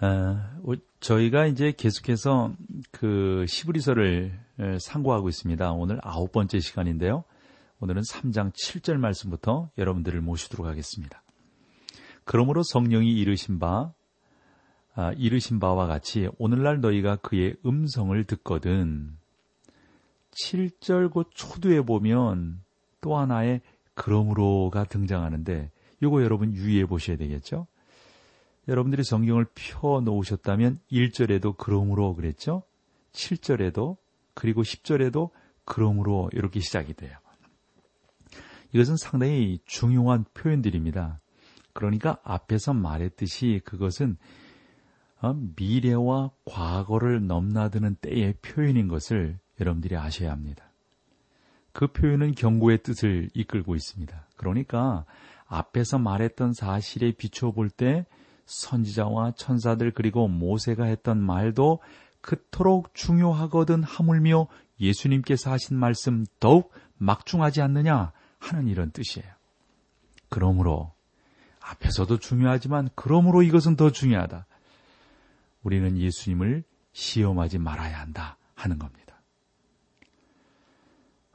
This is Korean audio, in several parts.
어, 저희가 이제 계속해서 그 시브리서를 상고하고 있습니다. 오늘 아홉 번째 시간인데요. 오늘은 3장 7절 말씀부터 여러분들을 모시도록 하겠습니다. 그러므로 성령이 이르신 바, 아, 이르신 바와 같이 오늘날 너희가 그의 음성을 듣거든. 7절 곧 초두에 보면 또 하나의 그러므로가 등장하는데 이거 여러분 유의해 보셔야 되겠죠? 여러분들이 성경을 펴 놓으셨다면 1절에도 그러므로 그랬죠? 7절에도 그리고 10절에도 그러므로 이렇게 시작이 돼요. 이것은 상당히 중요한 표현들입니다. 그러니까 앞에서 말했듯이 그것은 어, 미래와 과거를 넘나드는 때의 표현인 것을 여러분들이 아셔야 합니다. 그 표현은 경고의 뜻을 이끌고 있습니다. 그러니까 앞에서 말했던 사실에 비춰 볼 때 선지자와 천사들 그리고 모세가 했던 말도 그토록 중요하거든 하물며 예수님께서 하신 말씀 더욱 막중하지 않느냐 하는 이런 뜻이에요. 그러므로 앞에서도 중요하지만 그러므로 이것은 더 중요하다. 우리는 예수님을 시험하지 말아야 한다 하는 겁니다.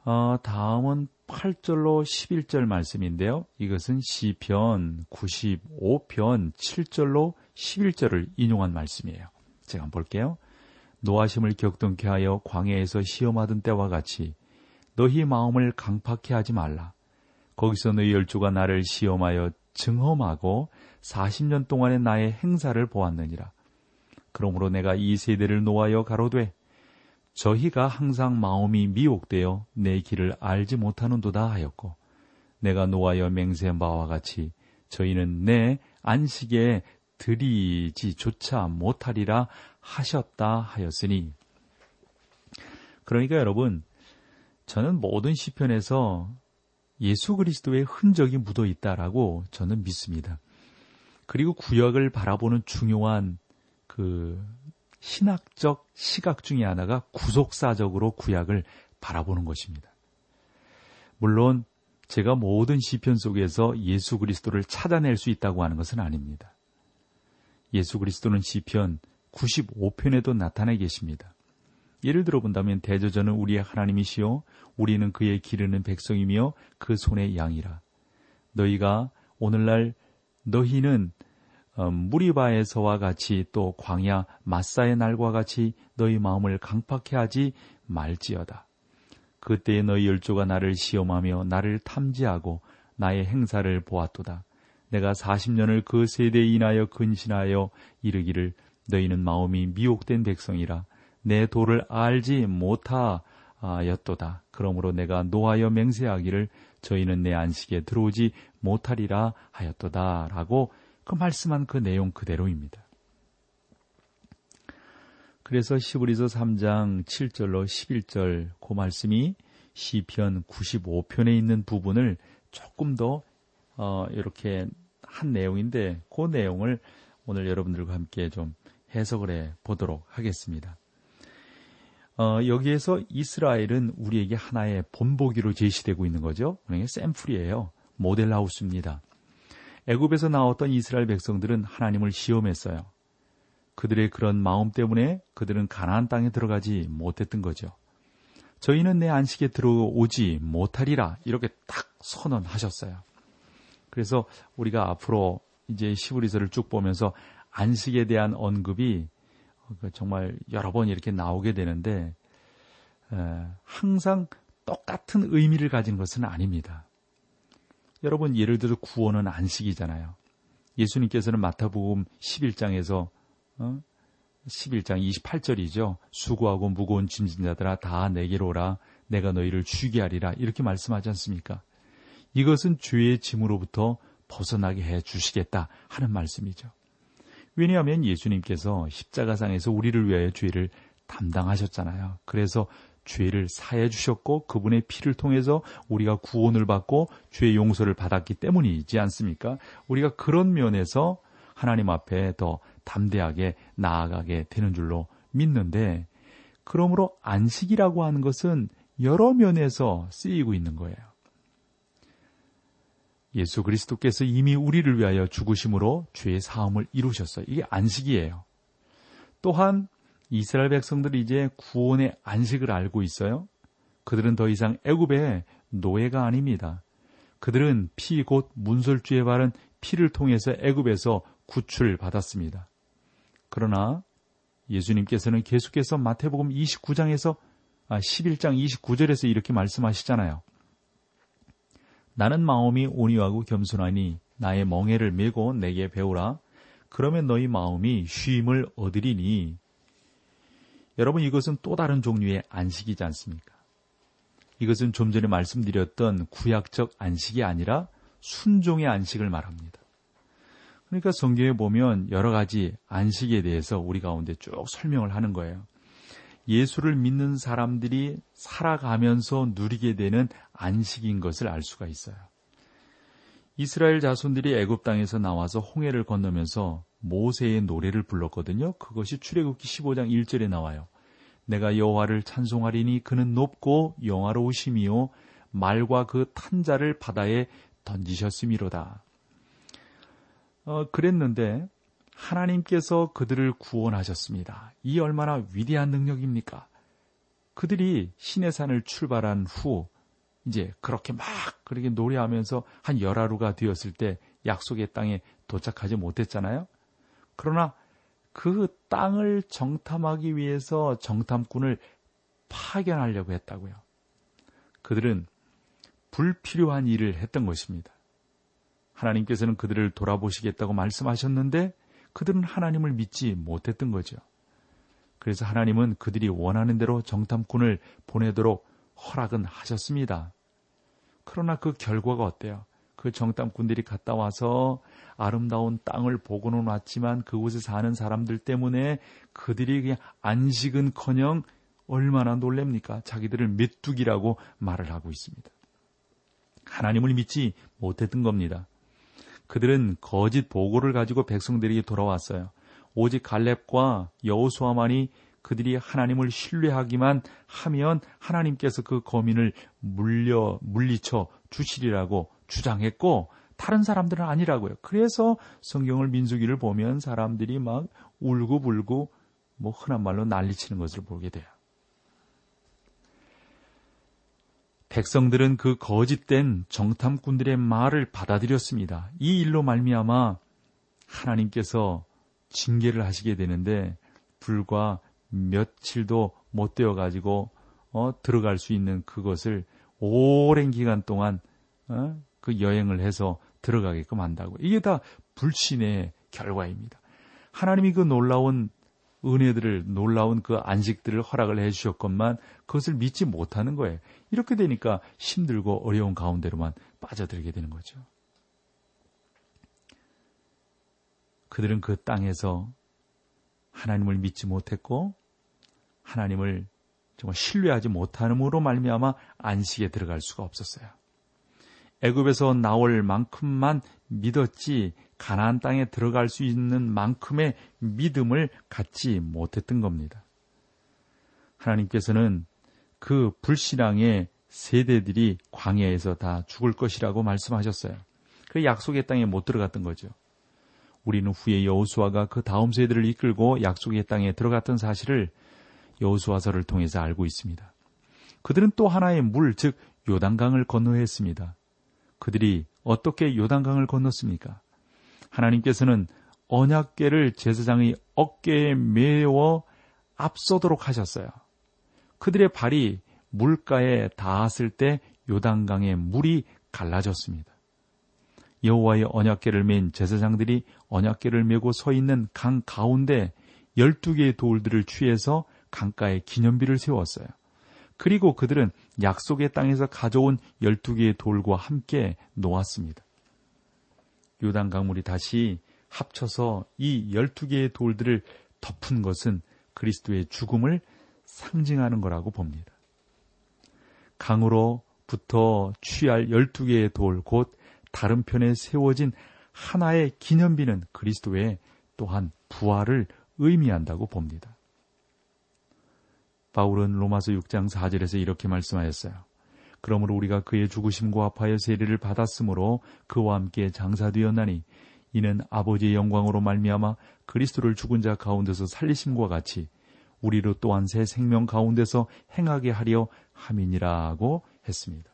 어, 다음은 8절로 11절 말씀인데요. 이것은 시편 95편 7절로 11절을 인용한 말씀이에요. 제가 한번 볼게요. 노하심을 격동케 하여 광야에서 시험하던 때와 같이 너희 마음을 강팍해 하지 말라. 거기서 너희 열주가 나를 시험하여 증험하고 40년 동안의 나의 행사를 보았느니라. 그러므로 내가 이 세대를 놓아여 가로되 저희가 항상 마음이 미혹되어 내 길을 알지 못하는도다 하였고 내가 노하여 맹세한 바와 같이 저희는 내 안식에 들이지조차 못하리라 하셨다 하였으니 그러니까 여러분 저는 모든 시편에서 예수 그리스도의 흔적이 묻어 있다라고 저는 믿습니다. 그리고 구역을 바라보는 중요한 그 신학적 시각 중의 하나가 구속사적으로 구약을 바라보는 것입니다. 물론 제가 모든 시편 속에서 예수 그리스도를 찾아낼 수 있다고 하는 것은 아닙니다. 예수 그리스도는 시편 95편에도 나타나 계십니다. 예를 들어 본다면 대저전은 우리의 하나님이시요 우리는 그의 기르는 백성이며 그 손의 양이라. 너희가 오늘날 너희는 어, 무리바에서와 같이 또 광야 마사의 날과 같이 너희 마음을 강팍해 하지 말지어다. 그때에 너희 열조가 나를 시험하며 나를 탐지하고 나의 행사를 보았도다. 내가 40년을 그 세대에 인하여 근신하여 이르기를 너희는 마음이 미혹된 백성이라 내 도를 알지 못하였도다. 그러므로 내가 노하여 맹세하기를 저희는 내 안식에 들어오지 못하리라 하였도다. 라고 그 말씀한 그 내용 그대로입니다. 그래서 시브리서 3장 7절로 11절 그 말씀이 시편 95편에 있는 부분을 조금 더 어, 이렇게 한 내용인데 그 내용을 오늘 여러분들과 함께 좀 해석을 해 보도록 하겠습니다. 어, 여기에서 이스라엘은 우리에게 하나의 본보기로 제시되고 있는 거죠. 그러니까 샘플이에요. 모델하우스입니다. 애굽에서 나왔던 이스라엘 백성들은 하나님을 시험했어요. 그들의 그런 마음 때문에 그들은 가나안 땅에 들어가지 못했던 거죠. 저희는 내 안식에 들어오지 못하리라 이렇게 딱 선언하셨어요. 그래서 우리가 앞으로 이제 시브리서를 쭉 보면서 안식에 대한 언급이 정말 여러 번 이렇게 나오게 되는데 항상 똑같은 의미를 가진 것은 아닙니다. 여러분 예를 들어 구원은 안식이잖아요. 예수님께서는 마타복음 11장에서 어? 11장 28절이죠. 수고하고 무거운 짐진 자들아 다 내게로 오라 내가 너희를 쉬게 하리라 이렇게 말씀하지 않습니까? 이것은 죄의 짐으로부터 벗어나게 해 주시겠다 하는 말씀이죠. 왜냐하면 예수님께서 십자가상에서 우리를 위하여 죄를 담당하셨잖아요. 그래서 죄를 사해 주셨고 그분의 피를 통해서 우리가 구원을 받고 죄 용서를 받았기 때문이지 않습니까? 우리가 그런 면에서 하나님 앞에 더 담대하게 나아가게 되는 줄로 믿는데 그러므로 안식이라고 하는 것은 여러 면에서 쓰이고 있는 거예요. 예수 그리스도께서 이미 우리를 위하여 죽으심으로 죄의 사함을 이루셨어요. 이게 안식이에요. 또한 이스라엘 백성들이 이제 구원의 안식을 알고 있어요. 그들은 더 이상 애굽의 노예가 아닙니다. 그들은 피 곧 문설주에 바른 피를 통해서 애굽에서 구출 받았습니다. 그러나 예수님께서는 계속해서 마태복음 29장에서 아 11장 29절에서 이렇게 말씀하시잖아요. 나는 마음이 온유하고 겸손하니 나의 멍에를 메고 내게 배우라. 그러면 너희 마음이 쉼을 얻으리니 여러분 이것은 또 다른 종류의 안식이지 않습니까? 이것은 좀 전에 말씀드렸던 구약적 안식이 아니라 순종의 안식을 말합니다. 그러니까 성경에 보면 여러 가지 안식에 대해서 우리 가운데 쭉 설명을 하는 거예요. 예수를 믿는 사람들이 살아가면서 누리게 되는 안식인 것을 알 수가 있어요. 이스라엘 자손들이 애굽 땅에서 나와서 홍해를 건너면서 모세의 노래를 불렀거든요. 그것이 출애굽기 15장 1절에 나와요. 내가 여호와를 찬송하리니 그는 높고 영화로우심이요 말과 그 탄자를 바다에 던지셨음이로다. 어, 그랬는데 하나님께서 그들을 구원하셨습니다. 이 얼마나 위대한 능력입니까? 그들이 신의 산을 출발한 후 이제 그렇게 막 그렇게 노래하면서 한 열하루가 되었을 때 약속의 땅에 도착하지 못했잖아요. 그러나 그 땅을 정탐하기 위해서 정탐꾼을 파견하려고 했다고요. 그들은 불필요한 일을 했던 것입니다. 하나님께서는 그들을 돌아보시겠다고 말씀하셨는데 그들은 하나님을 믿지 못했던 거죠. 그래서 하나님은 그들이 원하는 대로 정탐꾼을 보내도록 허락은 하셨습니다. 그러나 그 결과가 어때요? 그 정탐꾼들이 갔다 와서 아름다운 땅을 보고는 왔지만 그곳에 사는 사람들 때문에 그들이 그냥 안식은 커녕 얼마나 놀랍니까? 자기들을 메뚜기라고 말을 하고 있습니다. 하나님을 믿지 못했던 겁니다. 그들은 거짓 보고를 가지고 백성들에게 돌아왔어요. 오직 갈렙과 여호수아만이 그들이 하나님을 신뢰하기만 하면 하나님께서 그 거민을 물려 물리쳐 주시리라고 주장했고 다른 사람들은 아니라고요. 그래서 성경을 민수기를 보면 사람들이 막 울고불고 뭐 흔한 말로 난리치는 것을 보게 돼요. 백성들은 그 거짓된 정탐꾼들의 말을 받아들였습니다. 이 일로 말미암아 하나님께서 징계를 하시게 되는데 불과 며칠도 못 되어 가지고 어, 들어갈 수 있는 그것을 오랜 기간 동안 어, 그 여행을 해서 들어가게끔 한다고. 이게 다 불신의 결과입니다. 하나님이 그 놀라운 은혜들을 놀라운 그 안식들을 허락을 해 주셨건만 그것을 믿지 못하는 거예요. 이렇게 되니까 힘들고 어려운 가운데로만 빠져들게 되는 거죠. 그들은 그 땅에서 하나님을 믿지 못했고 하나님을 정말 신뢰하지 못함으로 말미암아 안식에 들어갈 수가 없었어요. 애굽에서 나올 만큼만 믿었지 가나안 땅에 들어갈 수 있는 만큼의 믿음을 갖지 못했던 겁니다. 하나님께서는 그 불신앙의 세대들이 광야에서 다 죽을 것이라고 말씀하셨어요. 그 약속의 땅에 못 들어갔던 거죠. 우리는 후에 여호수아가 그 다음 세대를 이끌고 약속의 땅에 들어갔던 사실을 여호수아서를 통해서 알고 있습니다. 그들은 또 하나의 물, 즉 요단강을 건너야 했습니다. 그들이 어떻게 요단강을 건넜습니까? 하나님께서는 언약계를 제사장의 어깨에 메워 앞서도록 하셨어요. 그들의 발이 물가에 닿았을 때 요단강의 물이 갈라졌습니다. 여호와의 언약계를 맨 제사장들이 언약계를 메고 서 있는 강 가운데 12개의 돌들을 취해서 강가에 기념비를 세웠어요. 그리고 그들은 약속의 땅에서 가져온 12개의 돌과 함께 놓았습니다. 요단 강물이 다시 합쳐서 이 12개의 돌들을 덮은 것은 그리스도의 죽음을 상징하는 거라고 봅니다. 강으로부터 취할 12개의 돌, 곧 다른 편에 세워진 하나의 기념비는 그리스도의 또한 부활을 의미한다고 봅니다. 바울은 로마서 6장 4절에서 이렇게 말씀하였어요. 그러므로 우리가 그의 죽으심과 합하여 세례를 받았으므로 그와 함께 장사되었나니 이는 아버지의 영광으로 말미암아 그리스도를 죽은 자 가운데서 살리심과 같이 우리로 또한 새 생명 가운데서 행하게 하려 함이니라고 했습니다.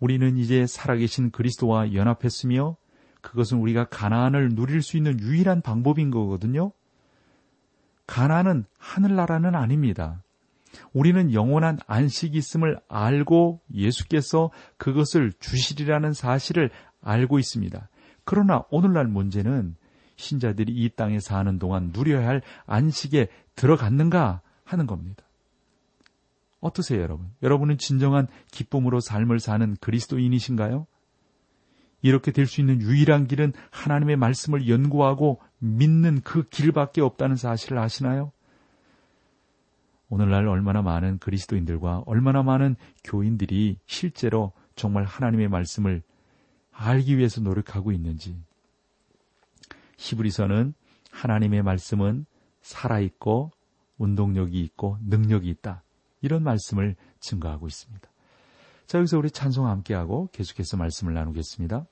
우리는 이제 살아계신 그리스도와 연합했으며 그것은 우리가 가나안을 누릴 수 있는 유일한 방법인 거거든요. 가나안은 하늘나라는 아닙니다. 우리는 영원한 안식이 있음을 알고 예수께서 그것을 주시리라는 사실을 알고 있습니다. 그러나 오늘날 문제는 신자들이 이 땅에 사는 동안 누려야 할 안식에 들어갔는가 하는 겁니다. 어떠세요, 여러분? 여러분은 진정한 기쁨으로 삶을 사는 그리스도인이신가요? 이렇게 될 수 있는 유일한 길은 하나님의 말씀을 연구하고 믿는 그 길밖에 없다는 사실을 아시나요? 오늘날 얼마나 많은 그리스도인들과 얼마나 많은 교인들이 실제로 정말 하나님의 말씀을 알기 위해서 노력하고 있는지. 히브리서는 하나님의 말씀은 살아있고 운동력이 있고 능력이 있다. 이런 말씀을 증거하고 있습니다. 자, 여기서 우리 찬송 함께하고 계속해서 말씀을 나누겠습니다.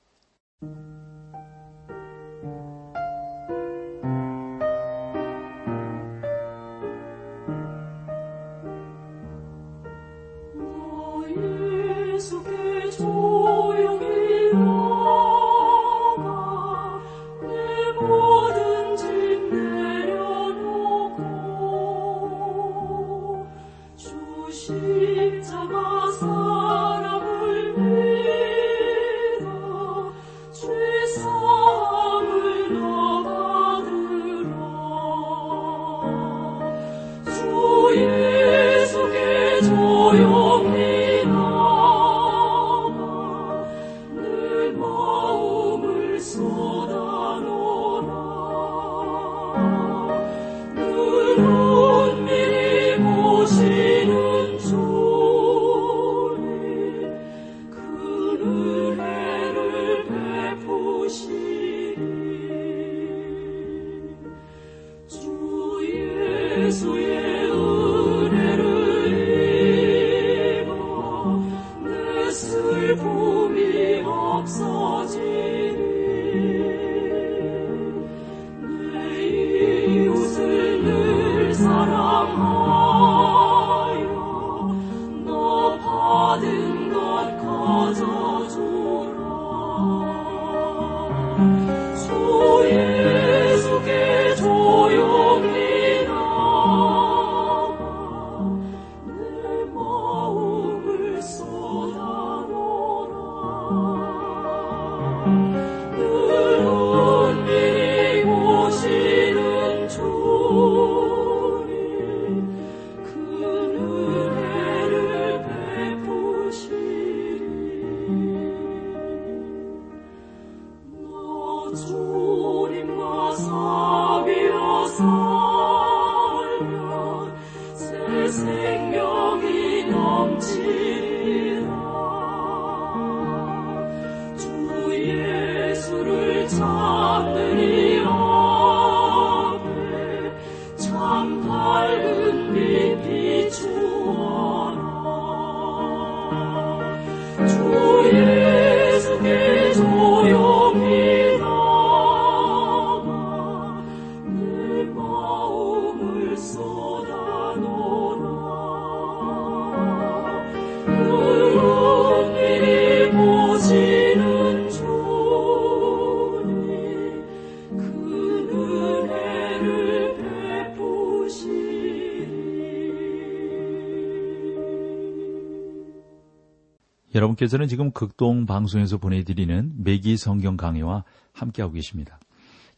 여러분께서는 지금 극동 방송에서 보내드리는 매기 성경 강의와 함께하고 계십니다.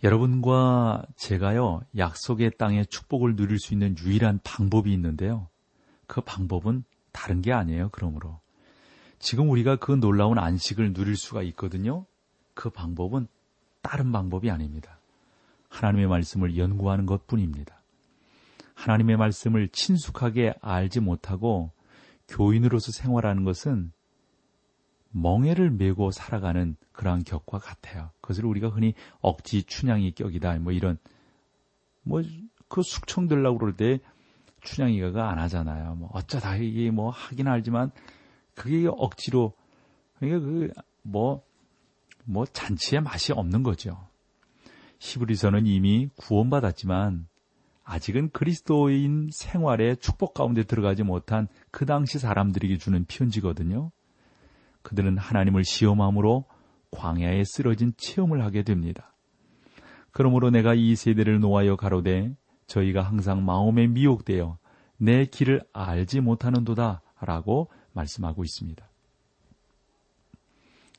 여러분과 제가요, 약속의 땅에 축복을 누릴 수 있는 유일한 방법이 있는데요. 그 방법은 다른 게 아니에요, 그러므로. 지금 우리가 그 놀라운 안식을 누릴 수가 있거든요. 그 방법은 다른 방법이 아닙니다. 하나님의 말씀을 연구하는 것 뿐입니다. 하나님의 말씀을 친숙하게 알지 못하고 교인으로서 생활하는 것은 멍해를 메고 살아가는 그러한 격과 같아요. 그것을 우리가 흔히 억지 춘향이 격이다. 뭐 이런 뭐 그 숙청 들라고 그럴 때 춘향이가 안 하잖아요. 뭐 어쩌다 이게 뭐 하긴 알지만 그게 억지로 그게 그뭐뭐 뭐 잔치의 맛이 없는 거죠. 히브리서는 이미 구원받았지만 아직은 그리스도인 생활의 축복 가운데 들어가지 못한 그 당시 사람들에게 주는 편지거든요. 그들은 하나님을 시험함으로 광야에 쓰러진 체험을 하게 됩니다. 그러므로 내가 이 세대를 놓아여 가로되 저희가 항상 마음에 미혹되어 내 길을 알지 못하는도다 라고 말씀하고 있습니다.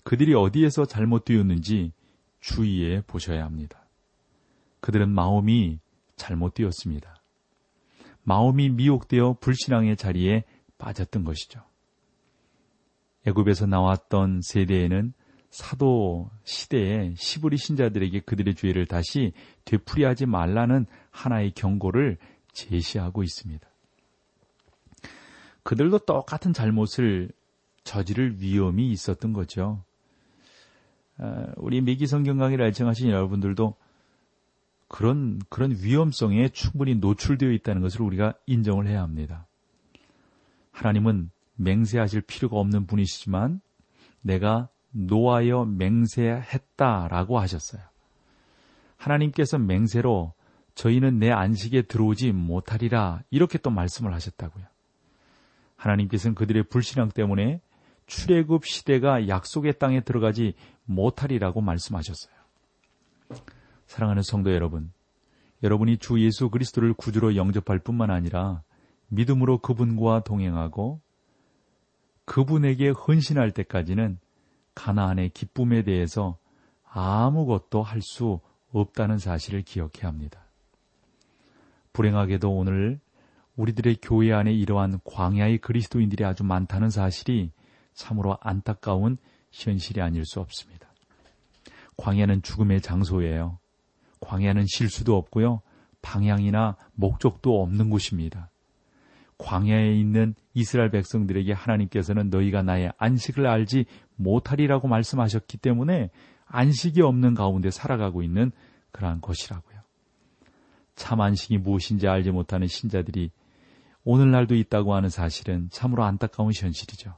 그들이 어디에서 잘못 되었는지 주의해 보셔야 합니다. 그들은 마음이 잘못 되었습니다. 마음이 미혹되어 불신앙의 자리에 빠졌던 것이죠. 애굽에서 나왔던 세대에는 사도 시대에 시브리 신자들에게 그들의 죄를 다시 되풀이하지 말라는 하나의 경고를 제시하고 있습니다. 그들도 똑같은 잘못을 저지를 위험이 있었던 거죠. 아, 우리 미기 성경 강의를 애청하신 여러분들도 그런 그런 위험성에 충분히 노출되어 있다는 것을 우리가 인정을 해야 합니다. 하나님은 맹세하실 필요가 없는 분이시지만 내가 노하여 맹세했다라고 하셨어요. 하나님께서 맹세로 저희는 내 안식에 들어오지 못하리라 이렇게 또 말씀을 하셨다고요. 하나님께서는 그들의 불신앙 때문에 출애굽 시대가 약속의 땅에 들어가지 못하리라고 말씀하셨어요. 사랑하는 성도 여러분, 여러분이 주 예수 그리스도를 구주로 영접할 뿐만 아니라 믿음으로 그분과 동행하고 그분에게 헌신할 때까지는 가나안의 기쁨에 대해서 아무것도 할 수 없다는 사실을 기억해야 합니다. 불행하게도 오늘 우리들의 교회 안에 이러한 광야의 그리스도인들이 아주 많다는 사실이 참으로 안타까운 현실이 아닐 수 없습니다. 광야는 죽음의 장소예요. 광야는 실수도 없고요. 방향이나 목적도 없는 곳입니다. 광야에 있는 이스라엘 백성들에게 하나님께서는 너희가 나의 안식을 알지 못하리라고 말씀하셨기 때문에 안식이 없는 가운데 살아가고 있는 그러한 것이라고요. 참 안식이 무엇인지 알지 못하는 신자들이 오늘날도 있다고 하는 사실은 참으로 안타까운 현실이죠.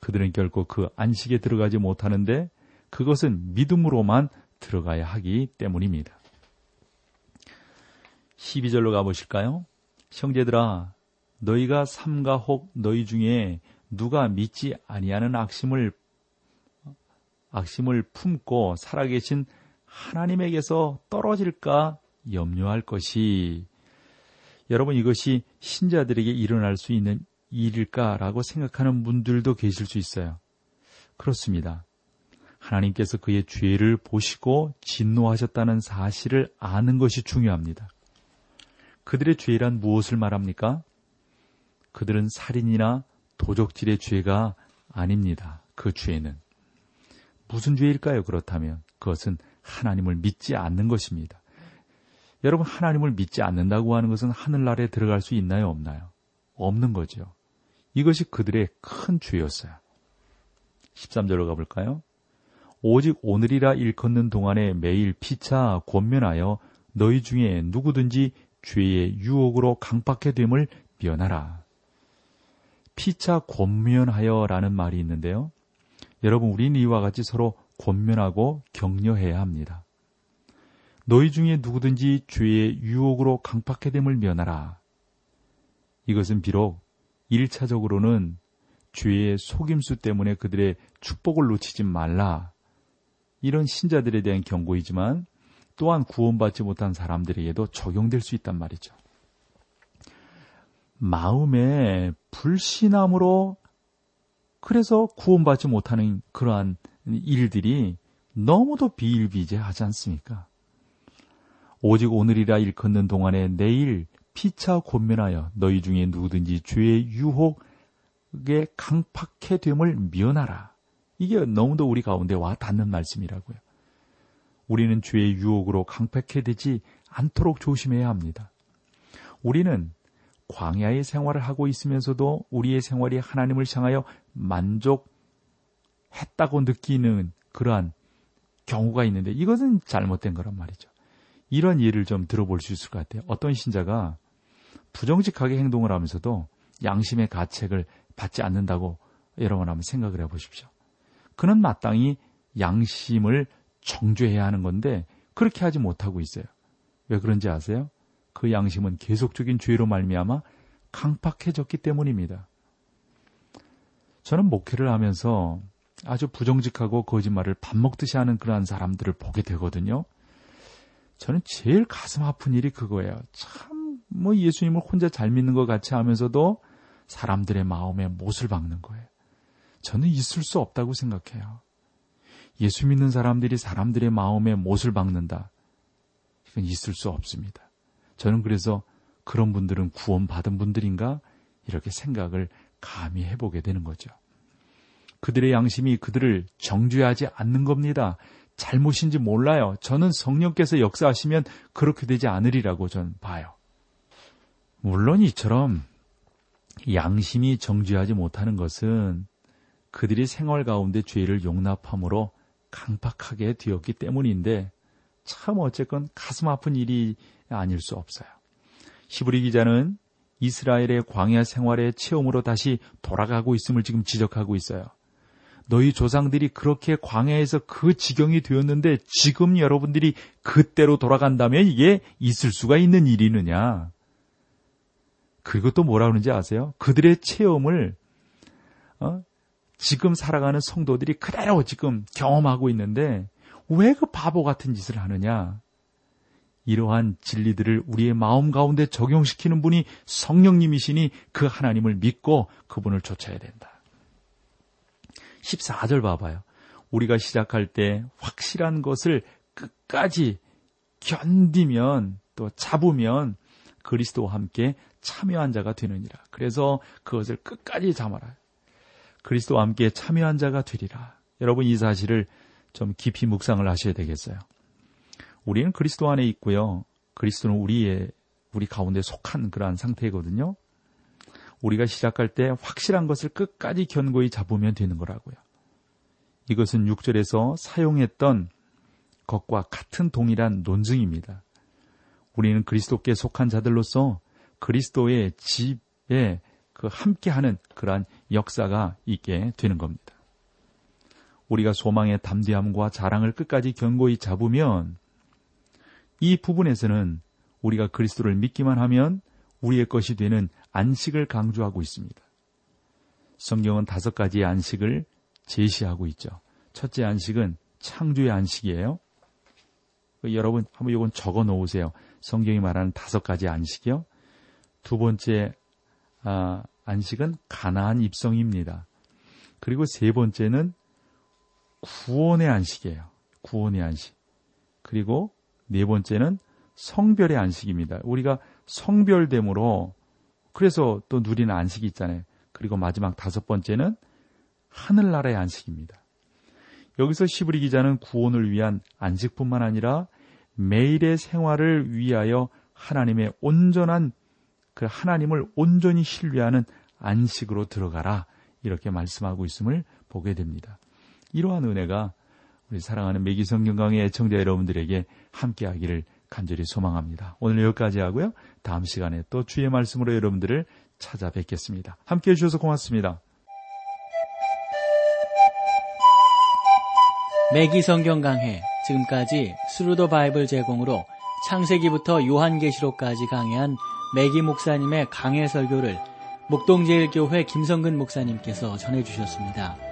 그들은 결코 그 안식에 들어가지 못하는데 그것은 믿음으로만 들어가야 하기 때문입니다. 12절로 가보실까요? 형제들아, 너희가 삼가 혹 너희 중에 누가 믿지 아니하는 악심을 악심을 품고 살아계신 하나님에게서 떨어질까 염려할 것이 여러분 이것이 신자들에게 일어날 수 있는 일일까라고 생각하는 분들도 계실 수 있어요. 그렇습니다. 하나님께서 그의 죄를 보시고 진노하셨다는 사실을 아는 것이 중요합니다. 그들의 죄란 무엇을 말합니까? 그들은 살인이나 도적질의 죄가 아닙니다. 그 죄는. 무슨 죄일까요? 그렇다면 그것은 하나님을 믿지 않는 것입니다. 여러분, 하나님을 믿지 않는다고 하는 것은 하늘나라에 들어갈 수 있나요? 없나요? 없는 거죠. 이것이 그들의 큰 죄였어요. 13절로 가볼까요? 오직 오늘이라 일컫는 동안에 매일 피차 권면하여 너희 중에 누구든지 죄의 유혹으로 강박해 됨을 면하라. 피차 권면하여라는 말이 있는데요. 여러분, 우리는 이와 같이 서로 권면하고 격려해야 합니다. 너희 중에 누구든지 죄의 유혹으로 강팍해됨을 면하라. 이것은 비록 1차적으로는 죄의 속임수 때문에 그들의 축복을 놓치지 말라. 이런 신자들에 대한 경고이지만 또한 구원받지 못한 사람들에게도 적용될 수 있단 말이죠. 마음에 불신함으로 그래서 구원받지 못하는 그러한 일들이 너무도 비일비재하지 않습니까? 오직 오늘이라 일컫는 동안에 내일 피차 권면하여 너희 중에 누구든지 죄의 유혹에 강팍해 됨을 면하라. 이게 너무도 우리 가운데 와 닿는 말씀이라고요. 우리는 죄의 유혹으로 강팍해 되지 않도록 조심해야 합니다. 우리는 광야의 생활을 하고 있으면서도 우리의 생활이 하나님을 향하여 만족했다고 느끼는 그러한 경우가 있는데 이것은 잘못된 거란 말이죠. 이런 예를 좀 들어볼 수 있을 것 같아요. 어떤 신자가 부정직하게 행동을 하면서도 양심의 가책을 받지 않는다고 여러분 한번 생각을 해 보십시오. 그는 마땅히 양심을 정죄해야 하는 건데 그렇게 하지 못하고 있어요. 왜 그런지 아세요? 그 양심은 계속적인 죄로 말미암아 강팍해졌기 때문입니다. 저는 목회를 하면서 아주 부정직하고 거짓말을 밥 먹듯이 하는 그러한 사람들을 보게 되거든요. 저는 제일 가슴 아픈 일이 그거예요. 참, 뭐 예수님을 혼자 잘 믿는 것 같이 하면서도 사람들의 마음에 못을 박는 거예요. 저는 있을 수 없다고 생각해요. 예수 믿는 사람들이 사람들의 마음에 못을 박는다. 이건 있을 수 없습니다. 저는 그래서 그런 분들은 구원받은 분들인가? 이렇게 생각을 감히 해보게 되는 거죠. 그들의 양심이 그들을 정죄하지 않는 겁니다. 잘못인지 몰라요. 저는 성령께서 역사하시면 그렇게 되지 않으리라고 저는 봐요. 물론 이처럼 양심이 정죄하지 못하는 것은 그들이 생활 가운데 죄를 용납함으로 강팍하게 되었기 때문인데 참 어쨌건 가슴 아픈 일이 아닐 수 없어요. 히브리 기자는 이스라엘의 광야 생활의 체험으로 다시 돌아가고 있음을 지금 지적하고 있어요. 너희 조상들이 그렇게 광야에서 그 지경이 되었는데 지금 여러분들이 그때로 돌아간다면 이게 있을 수가 있는 일이느냐? 그리고 또 뭐라 그러는지 아세요? 그들의 체험을 어? 지금 살아가는 성도들이 그대로 지금 경험하고 있는데 왜 그 바보 같은 짓을 하느냐? 이러한 진리들을 우리의 마음 가운데 적용시키는 분이 성령님이시니 그 하나님을 믿고 그분을 쫓아야 된다. 14절 봐봐요. 우리가 시작할 때 확실한 것을 끝까지 견디면 또 잡으면 그리스도와 함께 참여한 자가 되느니라. 그래서 그것을 끝까지 잡아라. 그리스도와 함께 참여한 자가 되리라. 여러분 이 사실을 좀 깊이 묵상을 하셔야 되겠어요. 우리는 그리스도 안에 있고요. 그리스도는 우리의 우리 가운데 속한 그러한 상태거든요. 우리가 시작할 때 확실한 것을 끝까지 견고히 잡으면 되는 거라고요. 이것은 6절에서 사용했던 것과 같은 동일한 논증입니다. 우리는 그리스도께 속한 자들로서 그리스도의 집에 그 함께하는 그러한 역사가 있게 되는 겁니다. 우리가 소망의 담대함과 자랑을 끝까지 견고히 잡으면 이 부분에서는 우리가 그리스도를 믿기만 하면 우리의 것이 되는 안식을 강조하고 있습니다. 성경은 다섯 가지의 안식을 제시하고 있죠. 첫째 안식은 창조의 안식이에요. 여러분 한번 이건 적어 놓으세요. 성경이 말하는 다섯 가지 안식이요. 두 번째 아, 안식은 가나안 입성입니다. 그리고 세 번째는 구원의 안식이에요. 구원의 안식. 그리고 네 번째는 성별의 안식입니다. 우리가 성별됨으로 그래서 또 누리는 안식이 있잖아요. 그리고 마지막 다섯 번째는 하늘나라의 안식입니다. 여기서 시브리 기자는 구원을 위한 안식뿐만 아니라 매일의 생활을 위하여 하나님의 온전한 그 하나님을 온전히 신뢰하는 안식으로 들어가라 이렇게 말씀하고 있음을 보게 됩니다. 이러한 은혜가 우리 사랑하는 매기 성 경 강의 애청자 여러분들에게 함께 하기를 간절히 소망합니다. 오늘 여기까지 하고요. 다음 시간에 또 주의 말씀으로 여러분들을 찾아뵙겠습니다. 함께 해 주셔서 고맙습니다. 매기 성 경 강해 지금까지 Thru the Bible 제공으로 창세기부터 요한계시록까지 강해한 매기 목사님의 강해 설교를 목동제일교회 김성근 목사님께서 전해주셨습니다.